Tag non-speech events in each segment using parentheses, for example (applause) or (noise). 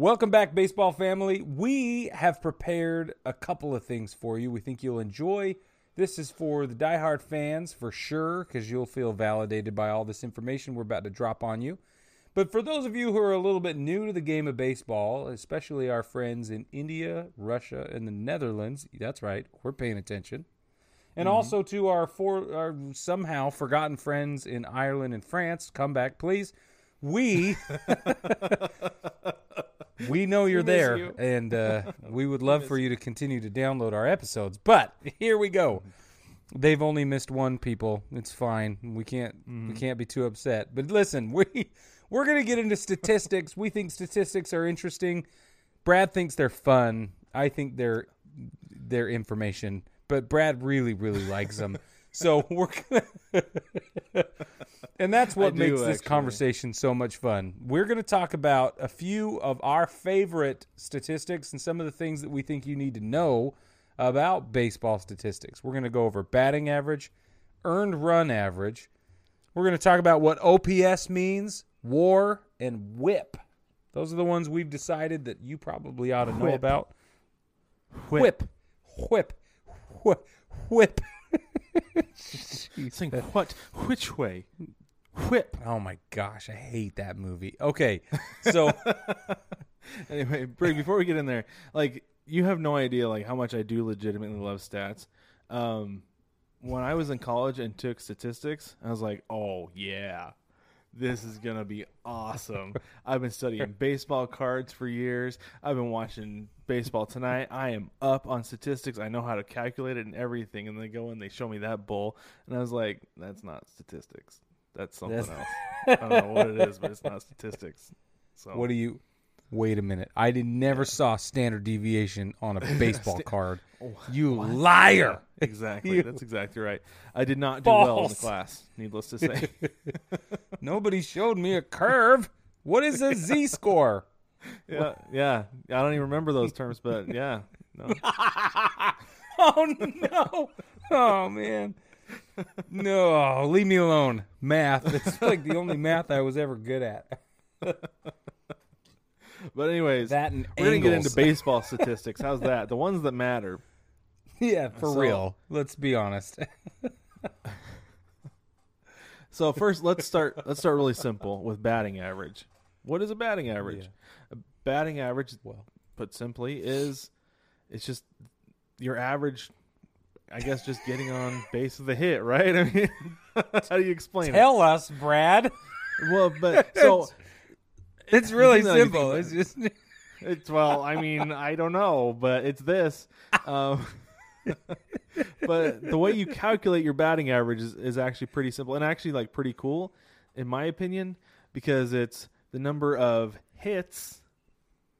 Welcome back, baseball family. We have prepared a couple of things for you. We think you'll enjoy. This is for the diehard fans for sure, because you'll feel validated by all this information we're about to drop on you. But for those of you who are a little bit new to the game of baseball, especially our friends in India, Russia, and the Netherlands, that's right, we're paying attention. And mm-hmm. also to our four our somehow forgotten friends in Ireland and France, come back please. We we know you're there, you. and uh, (laughs) we would love for you to continue to download our episodes. But here we go. They've only missed one, people. It's fine. We can't we can't be too upset. But listen, we we're gonna get into statistics. we think statistics are interesting. Brad thinks they're fun. I think they're they're information. But Brad really really likes them. (laughs) So we're gonna (laughs) and that's what I do, makes this actually. conversation so much fun. We're going to talk about a few of our favorite statistics and some of the things that we think you need to know about baseball statistics. We're going to go over batting average, earned run average. We're going to talk about what OPS means, WAR, and WHIP. Those are the ones we've decided that you probably ought to know Whip. about. Whip. Whip. Whip. Whip. (laughs) Saying what? Which way? Whip. Oh my gosh, I hate that movie. Okay, so (laughs) Anyway, Brig, before we get in there, like you have no idea like how much I do legitimately love stats. Um, when I was in college and took statistics, I was like, "Oh yeah, this is gonna be awesome." (laughs) I've been studying baseball cards for years. I've been watching baseball tonight. I am up on statistics. I know how to calculate it and everything. And they go and they show me that bull, and I was like, "That's not statistics. That's something That's- else. (laughs) I don't know what it is, but it's not statistics." So What do you? Wait a minute. I did never saw standard deviation on a (laughs) baseball Sta- card. (laughs) Oh, You liar! Exactly. You- That's exactly right. I did not do well in the class, needless to say. Nobody showed me a curve. What is a Z score? yeah, yeah. I don't even remember those terms, but yeah. No. Oh no! Oh man! No, leave me alone. Math. It's like the only math I was ever good at. But anyways, That and we're gonna get into baseball statistics. How's that? The ones that matter. Yeah, for So- real. Let's be honest. (laughs) So first, let's start. Let's start really simple with batting average. What is a batting average? A batting average, Well. put simply, is it's just your average. I guess just getting on base of the hit, right? (laughs) I mean, (laughs) how do you explain it? Tell us, Brad. Well, but (laughs) so It's really No, you simple. It's just It's well, I mean, I don't know, but it's this. Um, but the way you calculate your batting average is, is actually pretty simple and actually like pretty cool, in my opinion, because it's the number of hits,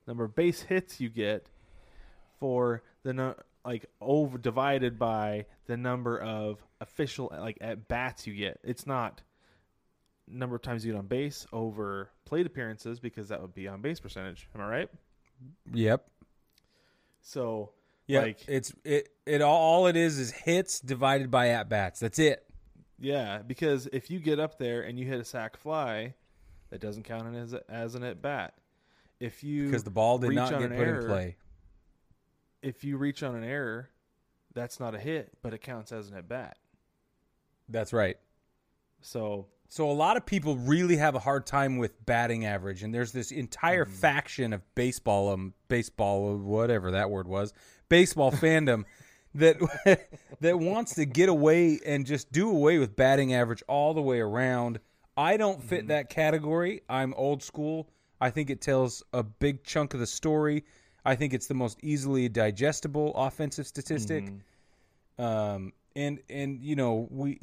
number of base hits you get for the no, like over divided by the number of official like at bats you get. It's not number of times you get on base over plate appearances because that would be on base percentage. Am I right? Yep. So Yeah. like it's it it all, all it is is hits divided by at bats. That's it. yeah, because if you get up there and you hit a sac fly, that doesn't count as as an at bat. If you Because the ball did not get put error, in play. If you reach on an error, that's not a hit, but it counts as an at bat. That's right. So So a lot of people really have a hard time with batting average, and there's this entire Mm-hmm. faction of baseball, um, baseball, whatever that word was, baseball fandom (laughs) that (laughs) that wants to get away and just do away with batting average all the way around. I don't fit Mm-hmm. that category. I'm old school. I think it tells a big chunk of the story. I think it's the most easily digestible offensive statistic. Mm-hmm. Um, and and you know we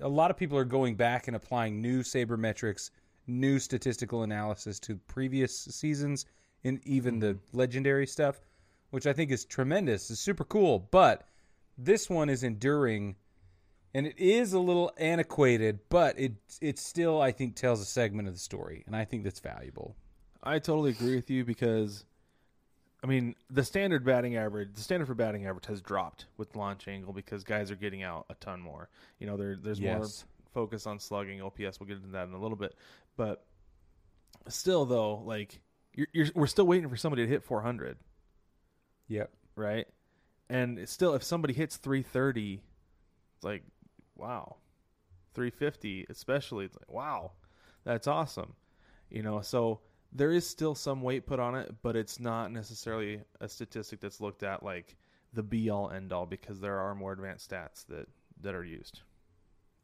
a lot of people are going back and applying new sabermetrics, new statistical analysis to previous seasons, and even the legendary stuff, which I think is tremendous. It's super cool, but this one is enduring, and it is a little antiquated, but it it still I think tells a segment of the story, and I think that's valuable. I totally agree with you because, I mean, the standard batting average, the standard for batting average has dropped with launch angle because guys are getting out a ton more. You know, there there's more focus on slugging, OPS. We'll get into that in a little bit, but still, though, like you're, you're we're still waiting for somebody to hit 400, Yep. right? And still, if somebody hits 330, it's like, wow, 350, especially, it's like, wow, that's awesome, you know. So there is still some weight put on it, but it's not necessarily a statistic that's looked at like the be all end all because there are more advanced stats that that are used,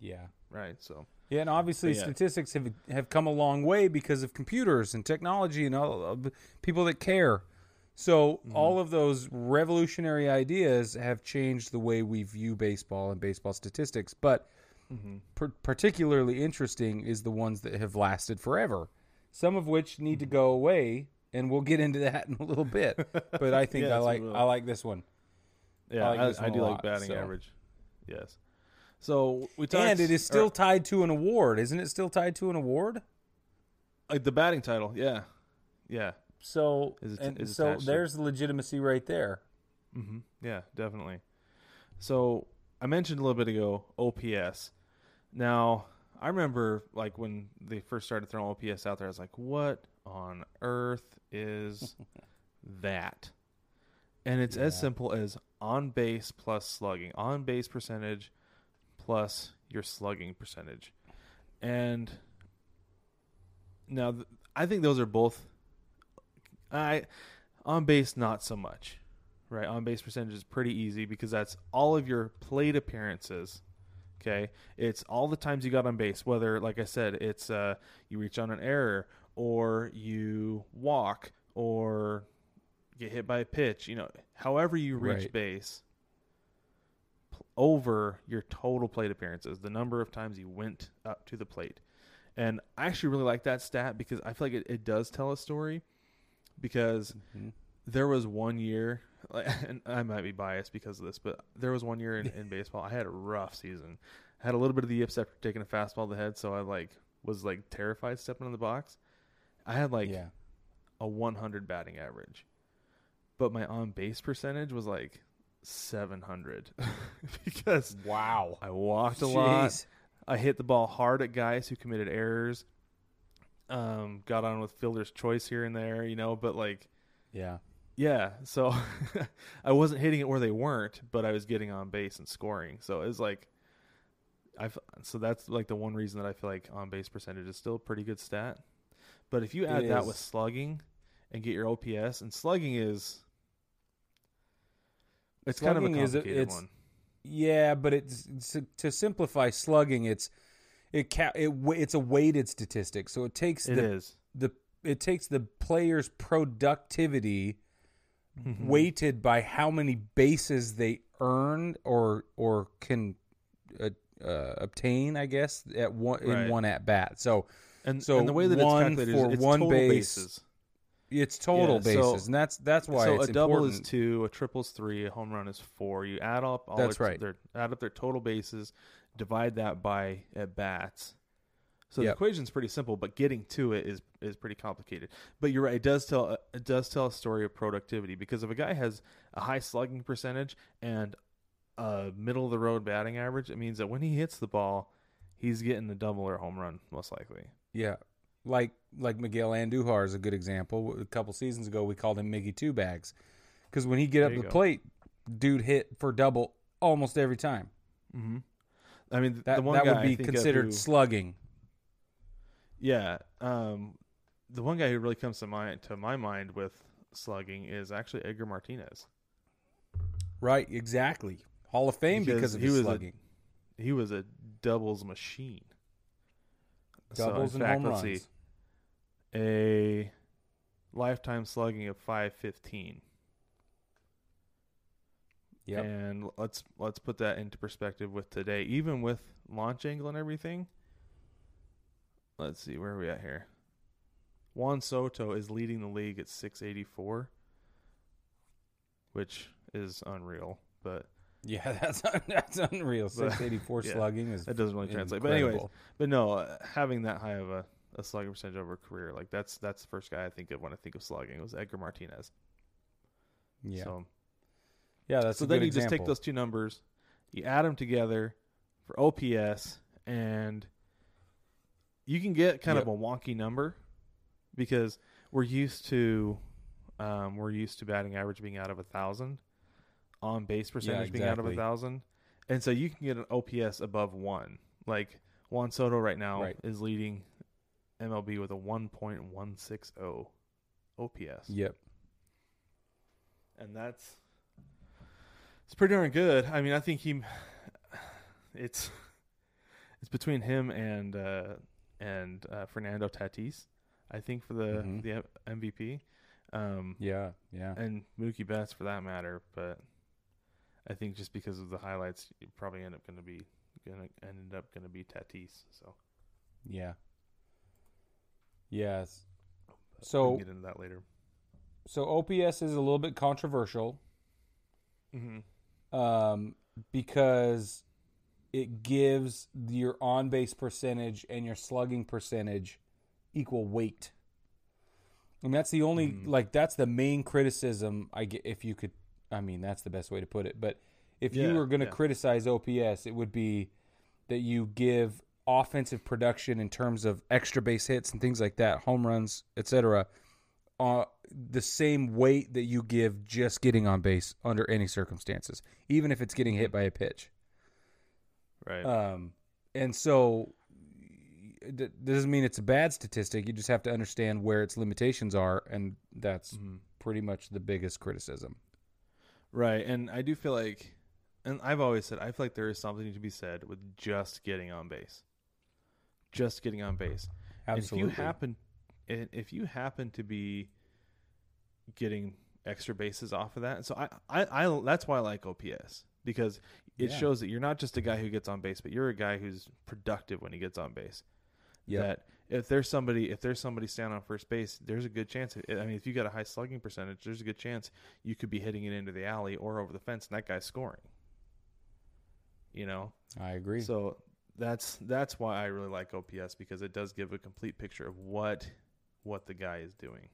Yeah. right? So Yeah, and obviously yeah. statistics have have come a long way because of computers and technology and all of people that care. So Mm-hmm. all of those revolutionary ideas have changed the way we view baseball and baseball statistics. But Mm-hmm. par- particularly interesting is the ones that have lasted forever. Some of which need to go away, and we'll get into that in a little bit. But I think (laughs) Yes, I like. I like this one. yeah, like I, this I a do like batting so. average. Yes. So we talked, And it is or- still tied to an award, isn't it? Still tied to an award. like the batting title. Yeah, yeah. So Is it- and is so there's the legitimacy right there. hmm Yeah, definitely. So I mentioned a little bit ago OPS. Now I remember like when they first started throwing OPS out there, I was like, "What on earth is (laughs) that?" And it's as simple as on base plus slugging, on base percentage plus your slugging percentage, and now th- I think those are both. I on base not so much right? On base percentage is pretty easy because that's all of your plate appearances. Okay, it's all the times you got on base. Whether, like I said, it's uh, you reach on an error, or you walk, or get hit by a pitch. You know, however you reach Right. base over your total plate appearances, the number of times you went up to the plate. And I actually really like that stat because I feel like it, it does tell a story. Because Mhm. There was one year, (laughs) and I might be biased because of this, but there was one year in, in baseball I had a rough season. I had a little bit of the yips after taking a fastball to the head, so I like was like terrified stepping in the box. I had like yeah, a 100 batting average, but my on base percentage was like 700 (laughs) because wow, I walked a lot. I hit the ball hard at guys who committed errors. Um, got on with fielder's choice here and there, you know, but like Yeah, yeah, so (laughs) I wasn't hitting it where they weren't, but I was getting on base and scoring. So it was like, I so that's like the one reason that I feel like on base percentage is still a pretty good stat. But if you add It that is. with slugging and get your OPS, and slugging is it's kind of a Slugging is complicated it's- one. yeah, but it's, it's to simplify slugging. It's it ca- it it's a weighted statistic, so it takes It the is the it takes the player's productivity Mm-hmm. weighted by how many bases they earned or or can uh, uh, obtain, I guess, at one Right. in one at bat. So and so and the way that one it's calculated for is it's one total base, bases. it's total Yeah, so- bases, and that's that's why so a double important. is two, a triple is three, a home run is four. You add up all That's their, right. their add up their total bases, divide that by at bats. So the Yep. equation's pretty simple, but getting to it is is pretty complicated. But you're right; it does tell it does tell a story of productivity because if a guy has a high slugging percentage and a middle of the road batting average, it means that when he hits the ball, he's getting a double or a home run most likely. Yeah, like like Miguel Andujar is a good example. A couple seasons ago, we called him Miggy Two Bags because when he get up There the go. plate, dude hit for double almost every time. Mm-hmm. I mean, th- That the one that guy would be considered who- slugging. Yeah. Um, the one guy who really comes to mind to my mind with slugging is actually Edgar Martinez. Right, exactly. Hall of Fame because, Because of he his was a slugging. He was a doubles machine. So, in Doubles and fact, home let's runs. see. A lifetime slugging of 515. Yep. And let's let's put that into perspective with today. Even with launch angle and everything. Let's see where are we at here. Juan Soto is leading the league at 684, which is unreal. But Yeah, (laughs) that's that's unreal. But- Six eighty four yeah, slugging is that doesn't really translate. But anyways, but no, uh, having that high of a, a slugging percentage over a career, like that's that's the first guy I think of when I think of slugging was Edgar Martinez. yeah, So, yeah, that's so then you just take those two numbers, you add them together for OPS, and you can get kind Yep. of a wonky number because we're used to um, we're used to batting average being out of a thousand, on base percentage being out of a thousand, and so you can get an OPS above one. Like Juan Soto right now Right. is leading MLB with a one point one six zero OPS, Yep. and that's it's pretty darn good. I mean, I think he it's it's between him and uh, and uh, Fernando Tatis. I think for the Mhm. the MVP. Um, Yeah. Yeah. and Mookie Betts for that matter. But I think just because of the highlights, you probably end up going to be going to ended up going to be Tatis. So Yeah. Yes. we So get into that later. so OPS is a little bit controversial Mm-hmm. um, because it gives your on base percentage and your slugging percentage equal weight. And that's the only Mhm. like that's the main criticism I get if you could I mean that's the best way to put it. But if you were going to yeah. criticize OPS, it would be that you give offensive production in terms of extra base hits and things like that, home runs, etc. Uh, the same weight that you give just getting on base under any circumstances, even if it's getting hit by a pitch. Right. Um, and so it doesn't mean it's a bad statistic. You just have to understand where its limitations are, and that's Mhm. pretty much the biggest criticism. Right. And I do feel like, and I've always said, I feel like there is something to be said with just getting on base. Just getting on base. And Absolutely. if you happen, if you happen to be getting extra bases off of that, so I, I, I that's why I like OPS because it Yeah. shows that you're not just a guy who gets on base, but you're a guy who's productive when he gets on base. Yep. That if there's somebody, if there's somebody standing on first base, there's a good chance. I mean, if you got a high slugging percentage, there's a good chance you could be hitting it into the alley or over the fence, and that guy's scoring. You know, I agree. so that's that's why I really like OPS because it does give a complete picture of what what the guy is doing.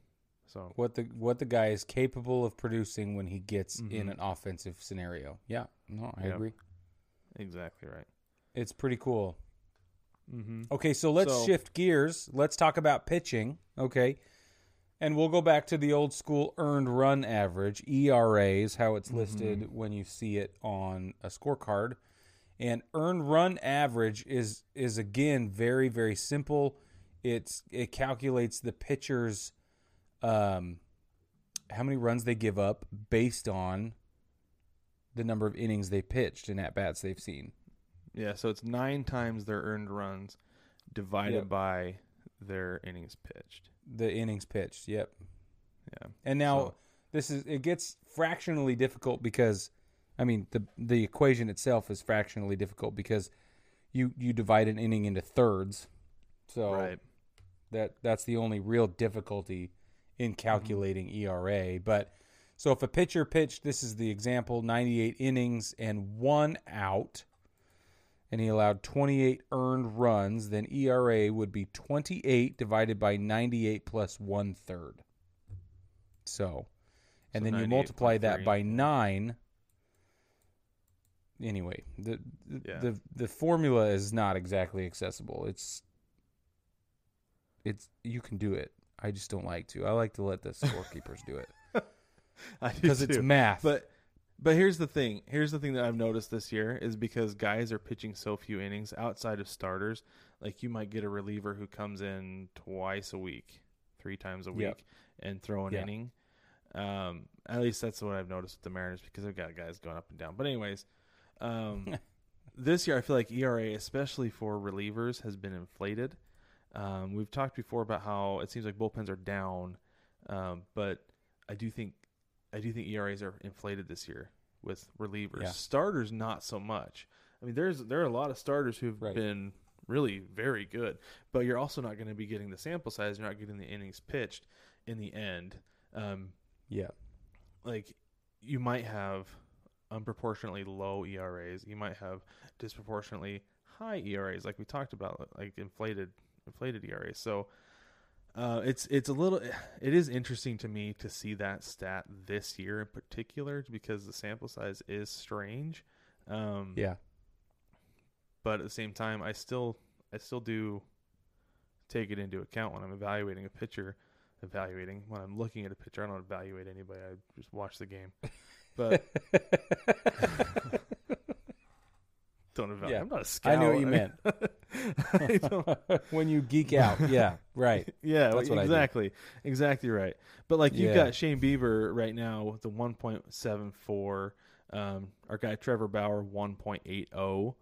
So what the what the guy is capable of producing when he gets in Mhm. an offensive scenario. Yeah, no, I Yep. agree. exactly right. It's pretty cool. Mm-hmm. Okay, so let's So- shift gears. Let's talk about pitching. Okay. And we'll go back to the old school earned run average, ERA is how it's listed Mm-hmm. when you see it on a scorecard. And earned run average is is again very very simple. It's it calculates the pitcher's um how many runs they give up based on the number of innings they pitched and at bats they've seen. Yeah, so it's nine times their earned runs divided Yep. by their innings pitched. The innings pitched. Yep. Yeah. And now So- this is it gets fractionally difficult because I mean the the equation itself is fractionally difficult because you you divide an inning into thirds. So Right. that that's the only real difficulty in calculating ERA, but so if a pitcher pitched this is the example 98 innings and one out and he allowed 28 earned runs, then ERA would be 28 divided by 98 plus one third. So, and So then you multiply that by nine. Anyway, the the, Yeah. the the formula is not exactly accessible. It's it's you can do it. I just don't like to. I like to let the scorekeepers do it (laughs) because it's math. But but here's the thing. Here's the thing that I've noticed this year is because guys are pitching so few innings outside of starters. Like you might get a reliever who comes in twice a week, three times a week, Yep. and throw an Yeah. inning. Um, at least that's what I've noticed with the Mariners because they've got guys going up and down. But anyways, um, (laughs) this year I feel like ERA, especially for relievers, has been inflated. Um, we've talked before about how it seems like bullpens are down, um, but I do think I do think ERAs are inflated this year with relievers. Yeah. Starters, not so much. I mean, there's there are a lot of starters who've Right. been really very good, but you're also not going to be getting the sample size. You're not getting the innings pitched in the end. Um, yeah, like you might have unproportionately low ERAs. You might have disproportionately high ERAs, like we talked about, like inflated inflated ERAs. So uh, it's it's a little it is interesting to me to see that stat this year in particular because the sample size is strange. Um, yeah, but at the same time, I still I still do take it into account when I'm evaluating a pitcher evaluating. When I'm looking at a pitcher, I don't evaluate anybody. I just watch the game. But (laughs) (laughs) don't evaluate. Yeah. I'm not a scout. I knew what you mean, I don't- (laughs) (laughs) when you geek (laughs) out. Yeah, right. yeah, That's what exactly, exactly right. But like you've Yeah. got Shane Bieber right now with the 1.74. Um, our guy Trevor Bauer 1.80.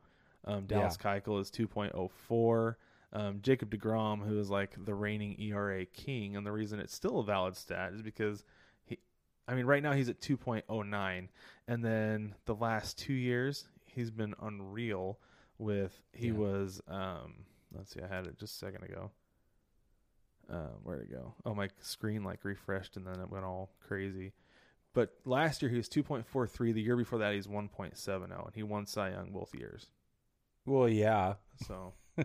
Um, Dallas Keuchel is 2.04. Um, Jacob deGrom, who is like the reigning ERA king, and the reason it's still a valid stat is because he, I mean, right now he's at 2.09, and then the last two years he's been unreal. With he Yeah. was, um, let's see, I had it just a second ago. Uh, where'd it go? Oh, my screen like refreshed and then it went all crazy. But last year he was 2.43. The year before that he's 1.70, and he won Cy Young both years. Well, yeah, So (laughs)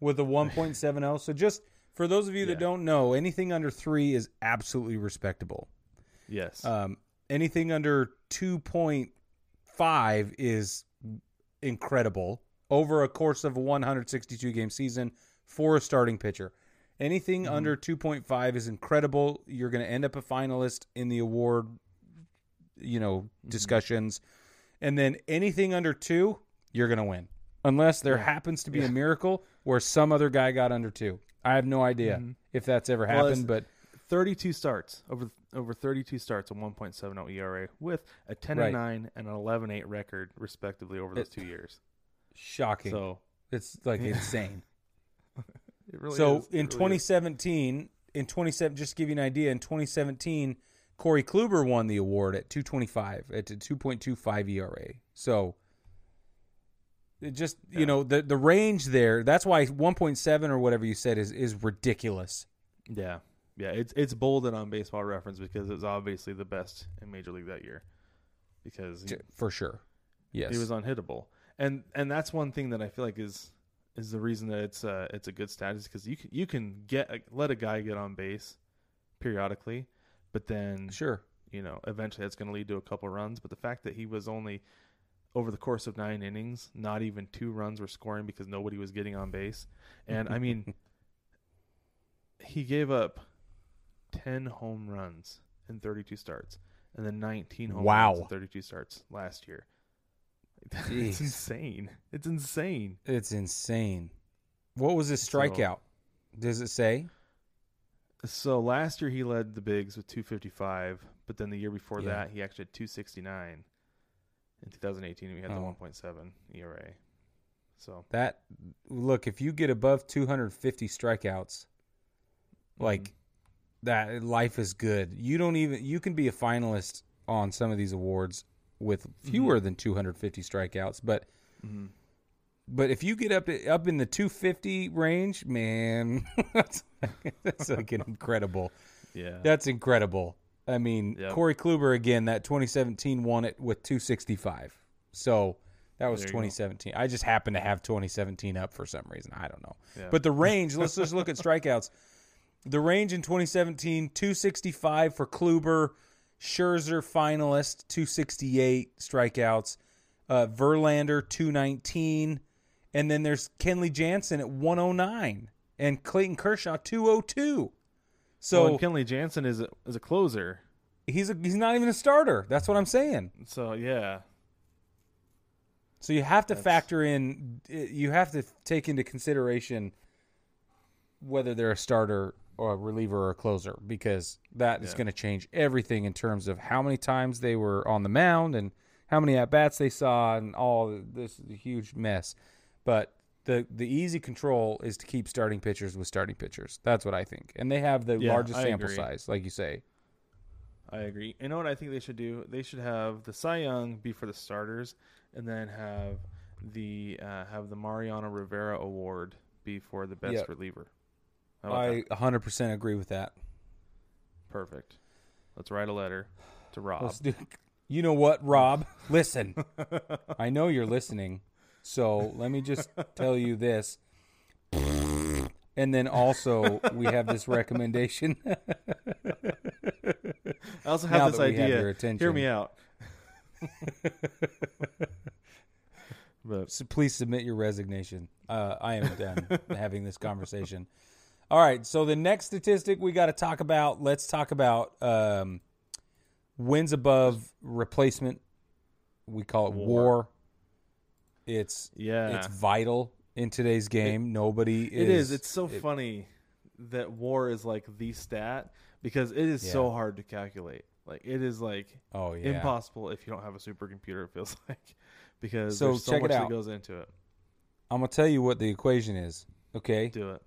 with a 1.70. So just for those of you that don't know, anything under three is absolutely respectable. yes, Um, anything under 2.5 is incredible over a course of a 162 game season for a starting pitcher. Anything Mhm. under 2.5 is incredible. You're going to end up a finalist in the award, you know, discussions. And then anything under 2, you're going to win. Unless there Yeah. happens to be Yeah. a miracle where some other guy got under 2. I have no idea Mhm. if that's ever Well, happened, but 32 starts over over 32 starts, a 1.70 ERA with a 10 Right. and 9 and an 11 8 record respectively over those It- two years. Shocking. So it's like Yeah. insane. (laughs) it really so is. In really is. 2017, in 27, just to give you an idea, in 2017, Corey Kluber won the award at 225 at a 2.25 ERA. So it just you know the the range there. That's why 1.7 or whatever you said is is ridiculous. Yeah. Yeah, it's it's bolded on baseball reference because it was obviously the best in major league that year. Because he, for sure. Yes. he was unhittable. And and that's one thing that I feel like is is the reason that it's uh it's a good stat is because you can you can get a, let a guy get on base periodically, but then sure. you know eventually that's going to lead to a couple runs. But the fact that he was only over the course of nine innings, not even two runs were scoring because nobody was getting on base, and I mean (laughs) he gave up ten home runs in thirty two starts, and then nineteen home Wow. runs in thirty two starts last year. (laughs) It's insane. It's insane. It's insane. What was his So- strikeout? Does it say? So last year he led the bigs with 255, but then the year before Yeah. that he actually had 269. In 2018 we had Oh. the 1.7 ERA. So That look, if you get above 250 strikeouts, mm-hmm. like that life is good. You don't even you can be a finalist on some of these awards with fewer than 250 strikeouts, but mhm. but if you get up to, up in the 250 range, man, (laughs) that's, that's like incredible. yeah, That's incredible. I mean, Yep. Corey Kluber again. That 2017 won it with 265. So that was There you go. 2017. I just happened to have 2017 up for some reason. I don't know. Yeah. But the (laughs) range. let's just look at strikeouts. The range in 2017: 265 for Kluber, Scherzer finalist, 268 strikeouts. Uh, Verlander 219, and then there's Kenley Jansen at 109, and Clayton Kershaw 202. So well, Kenley Jansen is a, is a closer. he's a, he's not even a starter. That's what I'm saying. So yeah, So you have to That's- factor in. You have to take into consideration whether they're a starter or a reliever or a closer because that is Yeah. going to change everything in terms of how many times they were on the mound and how many at bats they saw and all this is a huge mess. But the the easy control is to keep starting pitchers with starting pitchers. That's what I think, and they have the Yeah, largest I sample agree. size, like you say. I agree. You know what I think they should do? They should have the Cy Young be for the starters, and then have the uh, have the Mariano Rivera Award be for the best Yeah. reliever. I that? 100% agree with that. Perfect. Let's write a letter to Rob. Do. You know what, Rob? Listen, I know you're listening, so let me just tell you this. And then also, we have this recommendation. (laughs) I also Now have this we have idea. your attention. Hear me out. (laughs) but so please submit your resignation. Uh, I am done having this conversation. All right. So the next statistic we got to talk about. Let's talk about um, wins above replacement. We call it war. War. It's Yeah. it's vital in today's game. Nobody is. It is. It's so it- funny that war is like the stat because it is so hard to calculate. Like it is like Oh yeah. impossible if you don't have a supercomputer. It feels (laughs) like because So so check it much that goes into it. I'm gonna tell you what the equation is. Okay. Do it.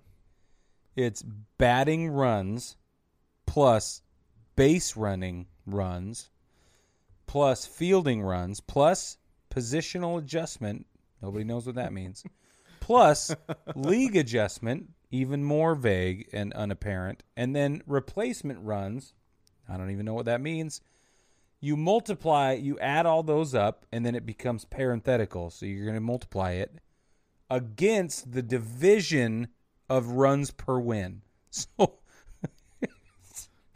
It's batting runs plus base running runs plus fielding runs plus positional adjustment. Nobody knows what that means. (laughs) plus league adjustment, even more vague and unapparent. And then replacement runs. I don't even know what that means. You multiply, you add all those up, and then it becomes parenthetical. So you're going to multiply it against the division of runs per win. (laughs) So,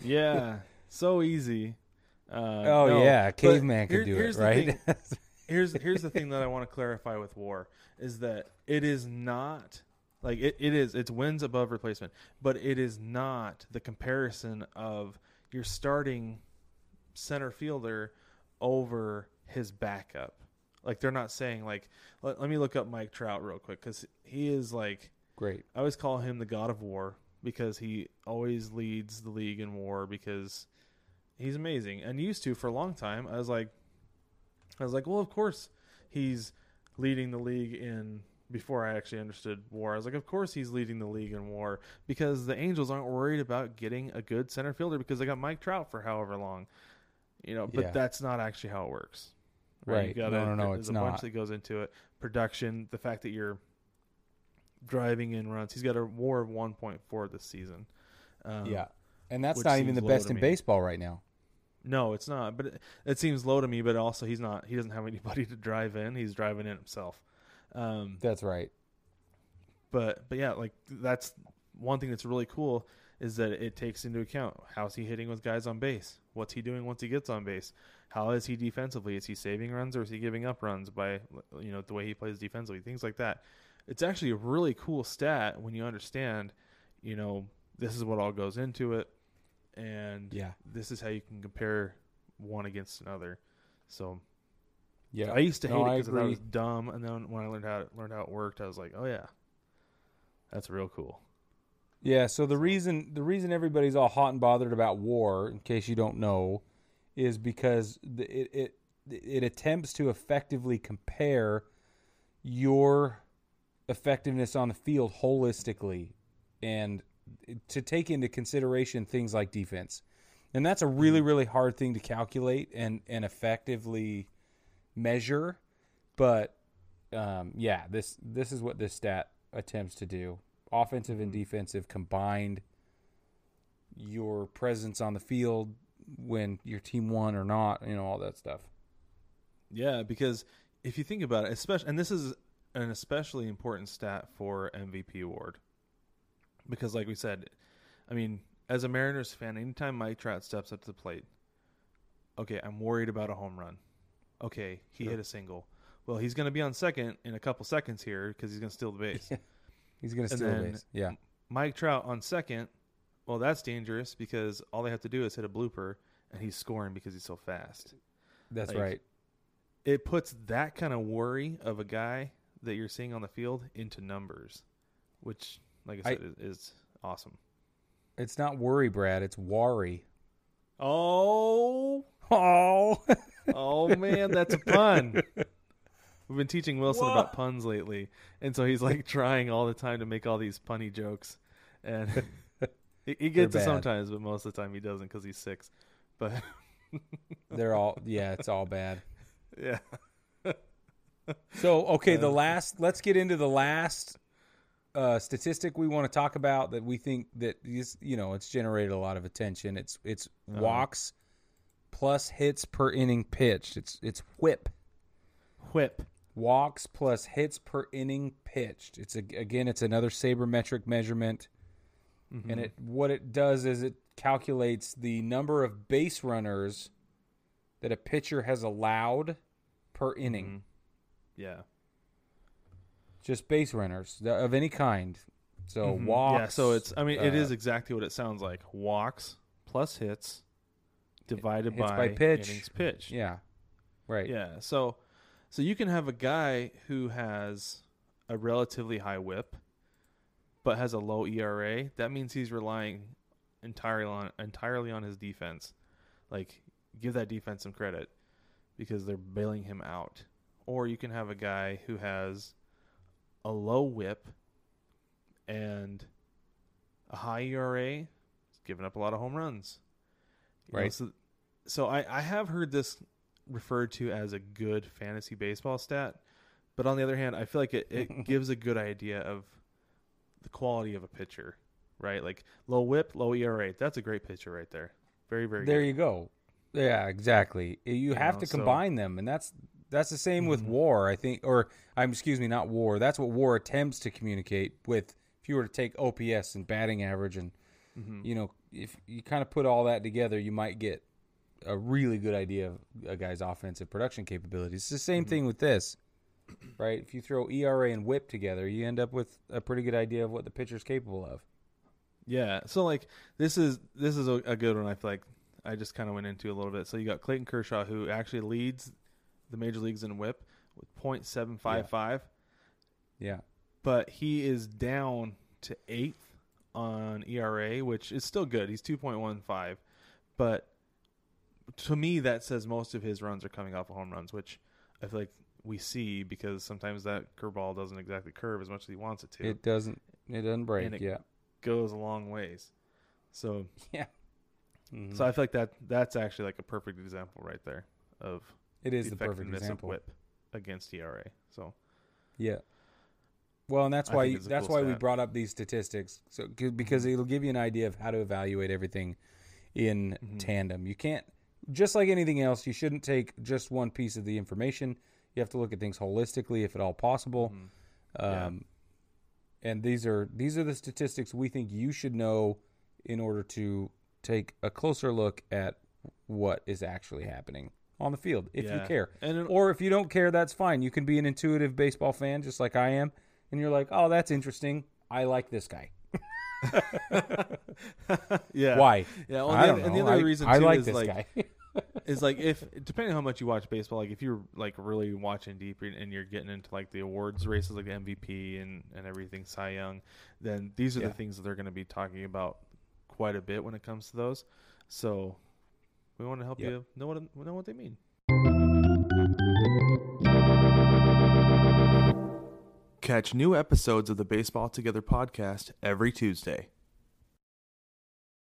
Yeah. so easy. Uh, oh no, yeah, caveman could here- do it, right? (laughs) here's here's the thing that I want to clarify with war is that it is not like it, it is it's wins above replacement, but it is not the comparison of your starting center fielder over his backup. Like they're not saying like let, let me look up Mike Trout real quick cuz he is like Great. I always call him the god of war because he always leads the league in war because he's amazing and used to for a long time. I was like, I was like, well, of course he's leading the league in. Before I actually understood war, I was like, of course he's leading the league in war because the Angels aren't worried about getting a good center fielder because they got Mike Trout for however long, you know. But Yeah. that's not actually how it works. Right. You gotta, No, no, no, There's it's a not. bunch that goes into it. Production, the fact that you're driving in runs. He's got a WAR of 1.4 this season. Um, yeah, and that's not even the best in baseball right now. No, it's not. But it, it seems low to me. But also, he's not. He doesn't have (laughs) anybody to drive in. He's driving in himself. Um, That's right. but but yeah, like that's one thing that's really cool is that it takes into account how's he hitting with guys on base, what's he doing once he gets on base, how is he defensively, is he saving runs or is he giving up runs by you know the way he plays defensively, things like that. It's actually a really cool stat when you understand, you know, this is what all goes into it, and Yeah. this is how you can compare one against another. So Yeah, I used to hate No, it because I thought it was dumb, and then when I learned how it, learned how it worked, I was like, oh yeah, that's real cool. Yeah, so the reason the reason everybody's all hot and bothered about war, in case you don't know, is because the, it it it attempts to effectively compare your effectiveness on the field holistically and to take into consideration things like defense. And that's a really really hard thing to calculate and and effectively measure, but um, yeah, this this is what this stat attempts to do. Offensive and defensive combined, your presence on the field when your team won or not, you know, all that stuff. Yeah, because if you think about it, especially, and this is an especially important stat for MVP award, because like we said, I mean, as a Mariners fan, anytime Mike Trout steps up to the plate, okay, I'm worried about a home run. Okay, he Sure. hit a single. Well, he's going to be on second in a couple seconds here because he's going to steal the base. (laughs) He's going to steal then- base. Yeah. Mike Trout on second, well, that's dangerous because all they have to do is hit a blooper, and he's scoring because he's so fast. That's Like, right. It puts that kind of worry of a guy that you're seeing on the field into numbers, which, like I I- said, is, is awesome. It's not worry, Brad. It's worry. Oh, (laughs) Oh. oh man, that's a pun. We've been teaching Wilson Whoa. about puns lately, and so he's like trying all the time to make all these punny jokes, and (laughs) he, he gets it sometimes, but most of the time he doesn't because he's six. But They're all yeah, it's all bad. (laughs) yeah, So, okay, the Uh, last let's get into the last uh, statistic we want to talk about that we think that is, you know, it's generated a lot of attention. It's it's Uh-huh. walks plus hits per inning pitched. It's it's whip. whip. Walks plus hits per inning pitched. It's a, again, it's another sabermetric measurement, Mm-hmm. and it what it does is it calculates the number of base runners that a pitcher has allowed per inning. Yeah. Just base runners of any kind. So Mhm. walks. Yeah, so it's. I mean, it uh, is exactly what it sounds like. Walks plus hits divided Hits by, by pitch. innings pitch. Yeah. Right. Yeah. So, so you can have a guy who has a relatively high WHIP, but has a low ERA. That means he's relying entirely on entirely on his defense. Like, give that defense some credit because they're bailing him out. Or you can have a guy who has a low WHIP and a high ERA, he's giving up a lot of home runs. You know, Right. so, so I, I have heard this referred to as a good fantasy baseball stat, but on the other hand, I feel like it, it (laughs) gives a good idea of the quality of a pitcher, right? Like low whip, low ERA. That's a great pitcher right there. Very, very There good. you go. Yeah, exactly. You have know, to so- combine them, and that's that's the same with Mhm. war. I think, or I'm excuse me, not war. That's what war attempts to communicate with. If you were to take OPS and batting average, and Mhm. you know, if you kind of put all that together, you might get a really good idea of a guy's offensive production capabilities. It's the same Mhm. thing with this, right? If you throw ERA and WHIP together, you end up with a pretty good idea of what the pitcher's capable of. Yeah. So like this is this is a, a good one. I feel like I just kind of went into a little bit. So you got Clayton Kershaw who actually leads the major leagues in WHIP with .755, Yeah, but he is down to eighth on ERA, which is still good. He's 2.15, but to me that says most of his runs are coming off of home runs, which I feel like we see because sometimes that curveball doesn't exactly curve as much as he wants it to. it doesn't. It doesn't break. And it- yeah. goes a long ways. So (laughs) Mhm. So I feel like that that's actually like a perfect example right there of It is the perfect example. whip against ERA. So Yeah. Well, and that's I why you, that's cool why we brought up these statistics. So 'cause- because Mhm. it'll give you an idea of how to evaluate everything in Mhm. tandem. You can't just like anything else, you shouldn't take just one piece of the information. You have to look at things holistically if at all possible. mhm. Yeah. Um, and these are these are the statistics we think you should know in order to take a closer look at what is actually happening on the field if you care. and Or if you don't care, that's fine. You can be an intuitive baseball fan just like I am, and you're like, "Oh, that's interesting. I like this guy." (laughs) yeah, Why? Yeah, well, I and, don't the, and the other I, reason I too like is this like guy. (laughs) is like if depending on how much you watch baseball, like if you're like really watching deep and and you're getting into like the awards races, like the MVP and and everything, Cy Young, then these are Yeah. the things that they're going to be talking about quite a bit when it comes to those. So we want to help Yep. you know what know what they mean. Catch new episodes of the Baseball Together podcast every Tuesday.